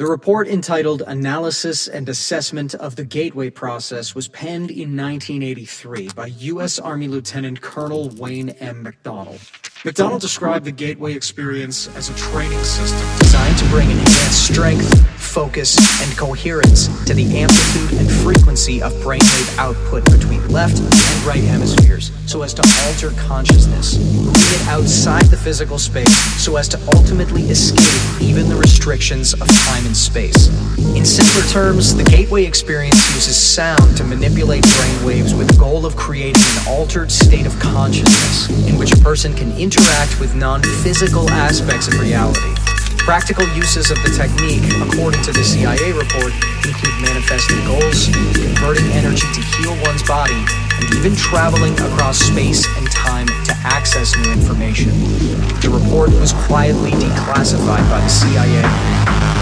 The report entitled Analysis and Assessment of the Gateway Process was penned in 1983 by U.S. Army Lieutenant Colonel Wayne M. McDonnell. McDonnell described the Gateway experience as a training system designed to bring an enhanced strength, focus, and coherence to the amplitude and frequency of brainwave output between left and right hemispheres so as to alter consciousness, moving it outside the physical space so as to ultimately escape even the restrictions of time and space. In simpler terms, the gateway experience uses sound to manipulate brain waves with the goal of creating an altered state of consciousness in which a person can interact with non-physical aspects of reality. Practical uses of the technique, according to the CIA report, include manifesting goals, converting energy to heal We've been traveling across space and time to access new information. The report was quietly declassified by the CIA.